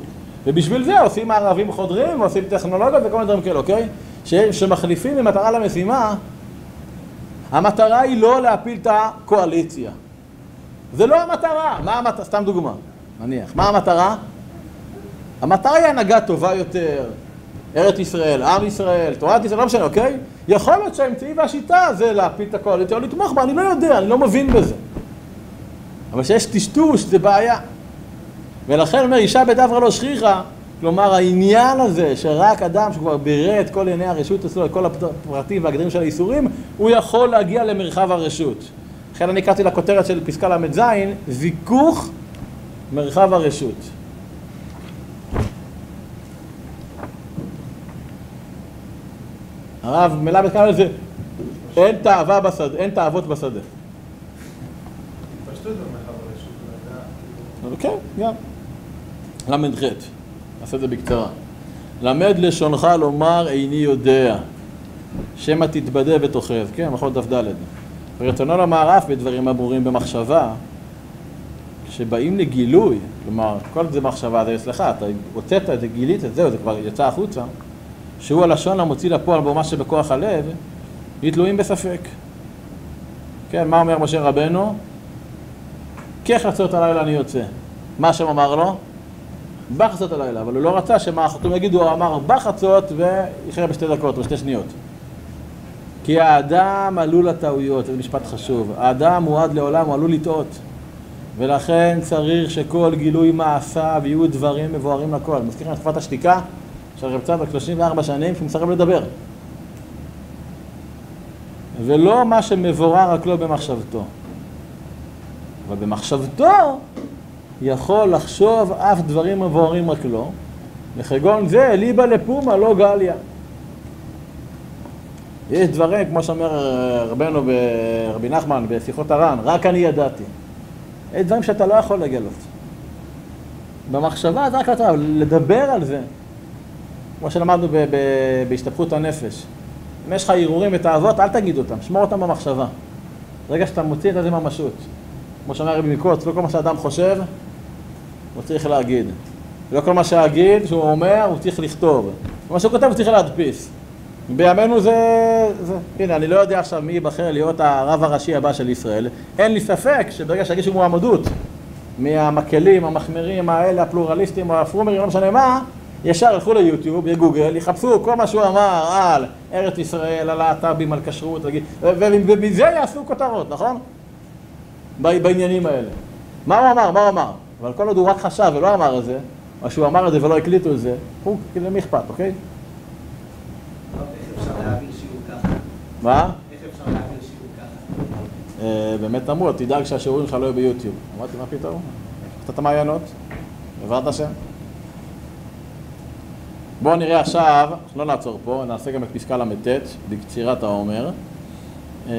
ובשביל זה עושים הערבים חודרים, עושים טכנולוגיות וכל מיני דברים כאלה, אוקיי? שמחליפים ממטרה למשימה, המטרה היא לא להפיל את הקואליציה. זה לא המטרה. מה המטרה? סתם דוגמה, נניח. מה המטרה? המטרה היא הנהגה טובה יותר, ארץ ישראל, עם ישראל, תורת ישראל, לא משנה, אוקיי? יכול להיות שהאמצעי והשיטה זה להפיל את הקואליציה או לתמוך בה, אני לא יודע, אני לא מבין בזה. אבל כשיש טשטוש זה בעיה. ולכן אומר, אישה בדברה לא שכיחה, כלומר העניין הזה שרק אדם שכבר בירא את כל עיני הרשות אצלו, את כל הפרטים והגדרים של האיסורים, הוא יכול להגיע למרחב הרשות. לכן אני קראתי לכותרת של פסקה ל"ז, זיכוך מרחב הרשות. הרב מלמד קרא לזה, אין תאווה בשדה, אין תאוות בשדה. פשטות במרחב הרשות. כן, גם. ל"ח, נעשה את זה בקצרה. למד לשונך לומר איני יודע, שמא תתבדה ותאחז, כן, מלכות דף ד'. ורצונו לומר אף בדברים אמורים במחשבה, כשבאים לגילוי, כלומר, כל זה מחשבה, זה סליחה, אתה הוצאת את זה, גילית את זה, זה כבר יצא החוצה, שהוא הלשון המוציא לפועל בו מה שבכוח הלב, היא תלויים בספק. כן, מה אומר משה רבנו? כחצות הלילה אני יוצא. מה השם אמר לו? בחצות הלילה, אבל הוא לא רצה שמה החתום יגידו, הוא אמר בחצות ויחיה בשתי דקות או שתי שניות. כי האדם עלול לטעויות, זה משפט חשוב. האדם מועד לעולם, הוא עלול לטעות. ולכן צריך שכל גילוי מעשיו יהיו דברים מבוארים לכל. מזכיר לכם תקופת השתיקה של רב צדוק 34 שנים שהוא מסרב לדבר. ולא מה שמבורר רק לא במחשבתו. אבל במחשבתו יכול לחשוב אף דברים מבוארים רק לא, וכגון זה ליבה לפומה לא גליה. יש דברים, כמו שאומר רבנו רבי נחמן בשיחות הר"ן, רק אני ידעתי. יש דברים שאתה לא יכול לגלות. במחשבה זה רק אתה, לדבר על זה, כמו שלמדנו בהשתפכות הנפש. אם יש לך הרהורים ותאוות, אל תגיד אותם, שמור אותם במחשבה. ברגע שאתה מוציא את זה ממשות. כמו שאומר רבי מקוץ, לא כל מה שאדם חושב, הוא צריך להגיד. לא כל מה שאגיד, שהוא אומר, הוא צריך לכתוב. מה שהוא כותב, הוא צריך להדפיס. בימינו זה, זה... הנה, אני לא יודע עכשיו מי ייבחר להיות הרב הראשי הבא של ישראל. אין לי ספק שברגע שיגישו מועמדות מהמקלים, המחמירים האלה, הפלורליסטים הפרומרים, לא משנה מה, ישר ילכו ליוטיוב, יגוגל, יחפשו כל מה שהוא אמר על ארץ ישראל, על להט"בים, על כשרות, ומזה יעשו כותרות, נכון? בעניינים האלה. מה הוא אמר? מה הוא אמר? אבל כל עוד הוא רק חשב ולא אמר את זה, או שהוא אמר את זה ולא הקליטו את זה, הוא, כאילו, למי אכפת, אוקיי? מה? איך אפשר להעביר שיעור ככה? אה, באמת אמרו, תדאג שהשיעורים שלך לא יהיו ביוטיוב. אמרתי, מה פתאום? קצת המעיינות, בעזרת השם. בואו נראה עכשיו, לא נעצור פה, נעשה גם את פסקה ל"ט, בקצירת העומר. אה,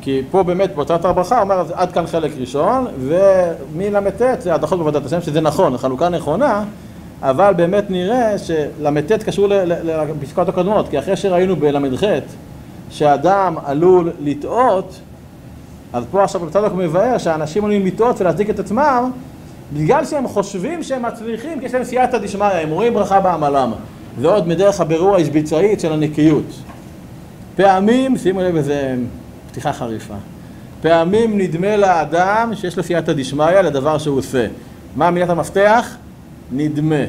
כי פה באמת בהוצאת הרווחה אומר עד כאן חלק ראשון, ומל"ט זה הדחות בעבודת השם, שזה נכון, חלוקה נכונה, אבל באמת נראה של"ט קשור לפסקאות הקודמות, כי אחרי שראינו בל"ח שאדם עלול לטעות, אז פה עכשיו בצדוק מבאר שאנשים עלולים לטעות ולהצדיק את עצמם בגלל שהם חושבים שהם מצליחים, כי יש להם סייעתא דשמיא, הם רואים ברכה בעמלם. זה עוד מדרך הבירור ההשביצאית של הנקיות. פעמים, שימו לב איזה פתיחה חריפה, פעמים נדמה לאדם שיש לו סייעתא דשמיא לדבר שהוא עושה. מה מילת המפתח? נדמה.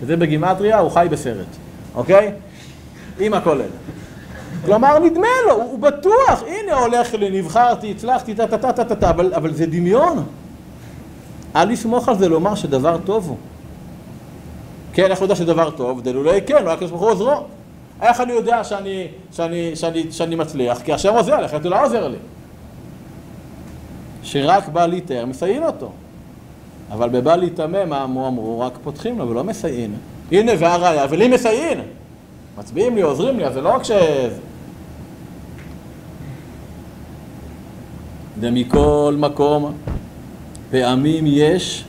שזה בגימטריה, הוא חי בסרט, אוקיי? עם הכולל. כלומר, נדמה לו, הוא, בטוח, הנה הולך לי, נבחרתי, הצלחתי, טה-טה-טה-טה-טה, אבל, אבל זה דמיון. אל לסמוך על זה לומר שדבר טוב הוא. כן, איך הוא יודע שדבר טוב? דלולי כן, לא הקדוש ברוך הוא עוזרו. איך אני יודע שאני, שאני, שאני, שאני מצליח? כי השם עוזר לי, אחרת הוא לא עוזר לי. שרק בא להיטהר, מסייעים אותו. אבל בבא להיטמא, מה אמרו? אמרו, רק פותחים לו ולא מסייעים. הנה והראיה, ולי מסייעים. מצביעים לי, עוזרים לי, אז זה לא רק ש... ומכל מקום, פעמים יש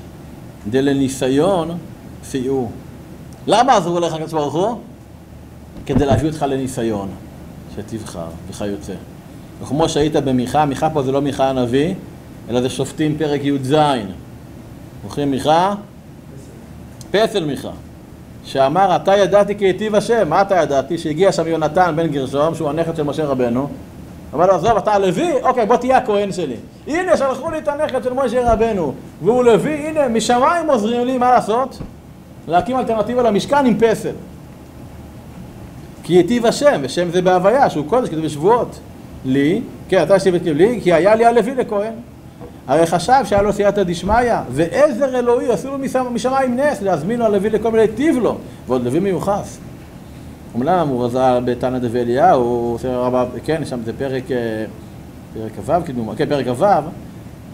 דלניסיון סייעו. למה עזרו לך הקדוש ברוך הוא? כדי להביא אותך לניסיון, שתבחר וכיוצא. וכמו שהיית במיכה, מיכה פה זה לא מיכה הנביא, אלא זה שופטים פרק י"ז. זוכרים מיכה? פסל מיכה. שאמר, אתה ידעתי כי היטיב השם. מה אתה ידעתי? שהגיע שם יונתן בן גרשום, שהוא הנכד של משה רבנו. אמר לו, עזוב, אתה לוי? אוקיי, בוא תהיה הכהן שלי. הנה, שלחו לי את הנכד של משה רבנו. והוא לוי, הנה, משמיים עוזרים לי, מה לעשות? להקים אלטרנטיבה למשכן עם פסל. כי היטיב השם, ושם זה בהוויה, שהוא קודש, כתוב בשבועות. לי, כן, אתה ישיב את לי, כי היה לי הלוי לכהן. הרי חשב שהיה לו סייעתא דשמיא, ועזר אלוהי, עשו לו משמיים נס, להזמין לו הלוי לכל מיני טיב לו, ועוד לוי מיוחס. אומנם הוא רזה בתנא דבי אליהו, כן, שם זה פרק, אה, פרק כ"ו, כאילו, כן, פרק כ"ו,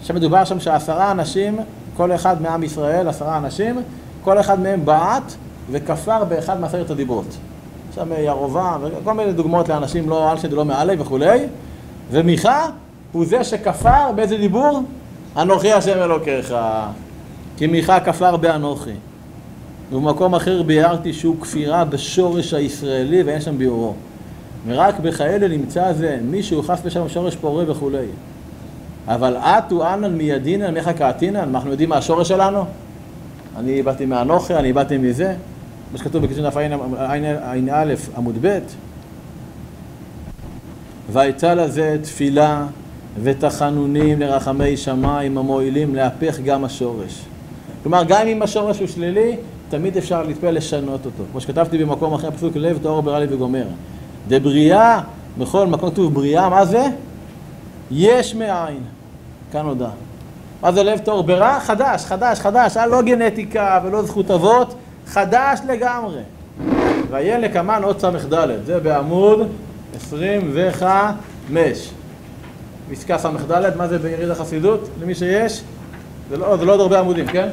שמדובר שם שעשרה אנשים, כל אחד מעם ישראל, עשרה אנשים, כל אחד מהם בעט וכפר באחד מעשרת הדיברות. שם ירובעם, וכל מיני דוגמאות לאנשים לא אלשד ולא מעלי וכולי, ומיכה הוא זה שכפר באיזה דיבור? אנוכי השם אלוקיך. כי מיכה כפר באנוכי. ובמקום אחר ביארתי שהוא כפירה בשורש הישראלי ואין שם ביאורו. ורק בכאלה נמצא זה, מי שהוא חס ושם שורש פורה וכולי. אבל אטו אנן מידינן מיכה קעתינן, אנחנו יודעים מה השורש שלנו? אני באתי מאנוכי, אני באתי מזה. מה שכתוב בקיצור ע"א עמוד ב', והייתה לזה תפילה ותחנונים לרחמי שמיים המועילים להפך גם השורש. כלומר, גם אם השורש הוא שלילי, תמיד אפשר להתפלל לשנות אותו. כמו שכתבתי במקום אחר, פסוק לב טהור ברא לי וגומר. דבריאה, בכל מקום כתוב בריאה, מה זה? יש מאין. כאן הודע. מה זה לב טהור ברא? חדש, חדש, חדש. אה, לא גנטיקה ולא זכות אבות, חדש לגמרי. ויהיה לקמן עוד ס"ד, זה בעמוד 25. פסקה ס"ד, מה זה ביריד החסידות? למי שיש? זה לא, זה לא עוד הרבה עמודים, כן?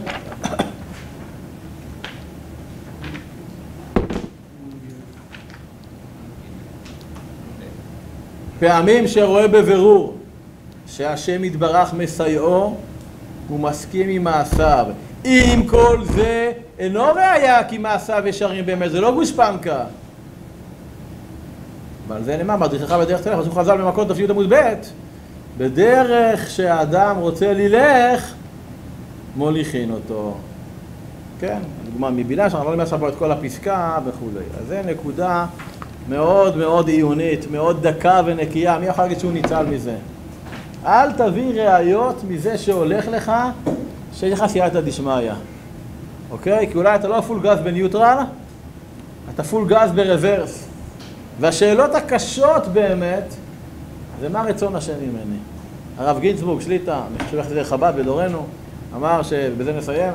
פעמים שרואה בבירור שהשם יתברך מסייעו, הוא מסכים עם מעשיו. אם כל זה אינו ראייה כי מעשיו ישרים באמת, זה לא גושפנקה. ועל זה נאמר, מדריכך בדרך תלך, פסוק חז"ל במכות דף י' עמוד ב', בדרך שהאדם רוצה ללך, מוליכין אותו. כן, דוגמה מבינה שאנחנו לא עכשיו פה את כל הפסקה וכולי. אז זו נקודה מאוד מאוד עיונית, מאוד דקה ונקייה, מי יכול להגיד שהוא ניצל מזה? אל תביא ראיות מזה שהולך לך שיש לך סייעתא דשמיא, אוקיי? כי אולי אתה לא פול גז בניוטרל, אתה פול גז ברוורס. והשאלות הקשות באמת, זה מה רצון השם ממני. הרב גינצבורג, שליט"א, אני חושב איך זה חב"ד בדורנו, אמר, שבזה נסיים,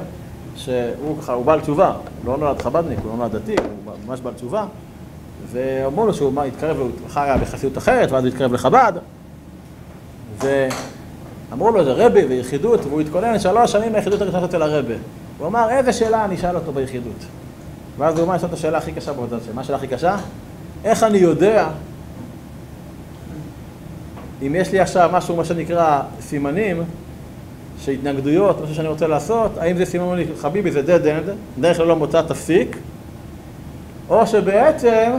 שהוא ככה, הוא בעל תשובה, לא נולד חב"דניק, הוא לא נולד דתי, הוא ממש בעל תשובה, ואמרו לו שהוא התקרב, הוא חי בחסידות אחרת, ואז הוא התקרב לחב"ד, ואמרו לו, זה רבי ויחידות, והוא התכונן שלוש שנים ליחידות הראשונה אצל הרבי. הוא אמר, איזה שאלה אני אשאל אותו ביחידות? ואז הוא אמר, יש לו את השאלה הכי קשה בעבודה שלו. מה השאלה הכי קשה? איך אני יודע אם יש לי עכשיו משהו, מה שנקרא, סימנים, שהתנגדויות, משהו שאני רוצה לעשות, האם זה סימן חביבי, זה dead end, דרך ללא מוצא תפסיק, או שבעצם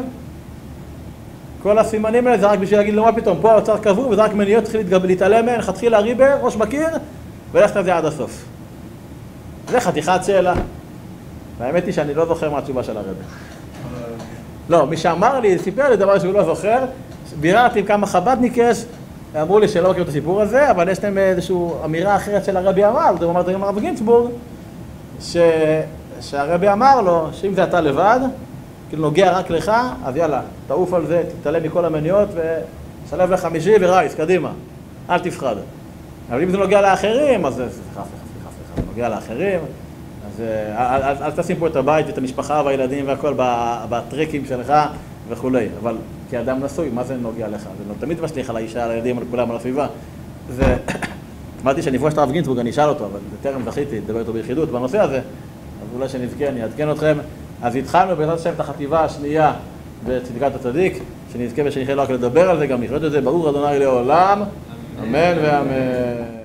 כל הסימנים האלה זה רק בשביל להגיד לו מה פתאום, פה האוצר קבעו וזה רק מניעות, תתחיל להתעלם מהן, חתחילה ריבר, ראש בקיר, ולכת על זה עד הסוף. זה חתיכת שאלה. והאמת היא שאני לא זוכר מה התשובה של הרבי. לא, מי שאמר לי, סיפר לי דבר שהוא לא זוכר, ביררתי עם כמה חב"דניק יש, אמרו לי שלא מכירו את הסיפור הזה, אבל יש להם איזושהי אמירה אחרת של הרבי אמר, הוא אמר דברים הרב גינצבורג, ש... שהרבי אמר לו, שאם זה אתה לבד, כאילו נוגע רק לך, אז יאללה, תעוף על זה, תתעלם מכל המניות ושלב לחמישי ורייס, קדימה, אל תפחד. אבל אם זה נוגע לאחרים, אז סליחה, סליחה, סליחה, סליחה, נוגע לאחרים, אז אה, אל, אל, אל תשים פה את הבית, את המשפחה והילדים והכל בטריקים שלך וכולי, אבל כאדם נשוי, מה זה נוגע לך? זה לא תמיד משליך על האישה, על הילדים, על כולם, על הסביבה. זה... אמרתי שאני אפגוש את הרב גינצבורג, אני אשאל אותו, אבל טרם זכיתי לדבר איתו ביחידות בנושא הזה, אז אולי שנזכה, אני אעדכן אתכם. אז התחלנו בעזרת השם את החטיבה השנייה בצדקת הצדיק, שנזכה ושנזכה לא רק לדבר על זה, גם לחיות את זה, ברור אדוני לעולם, אמן ואמן.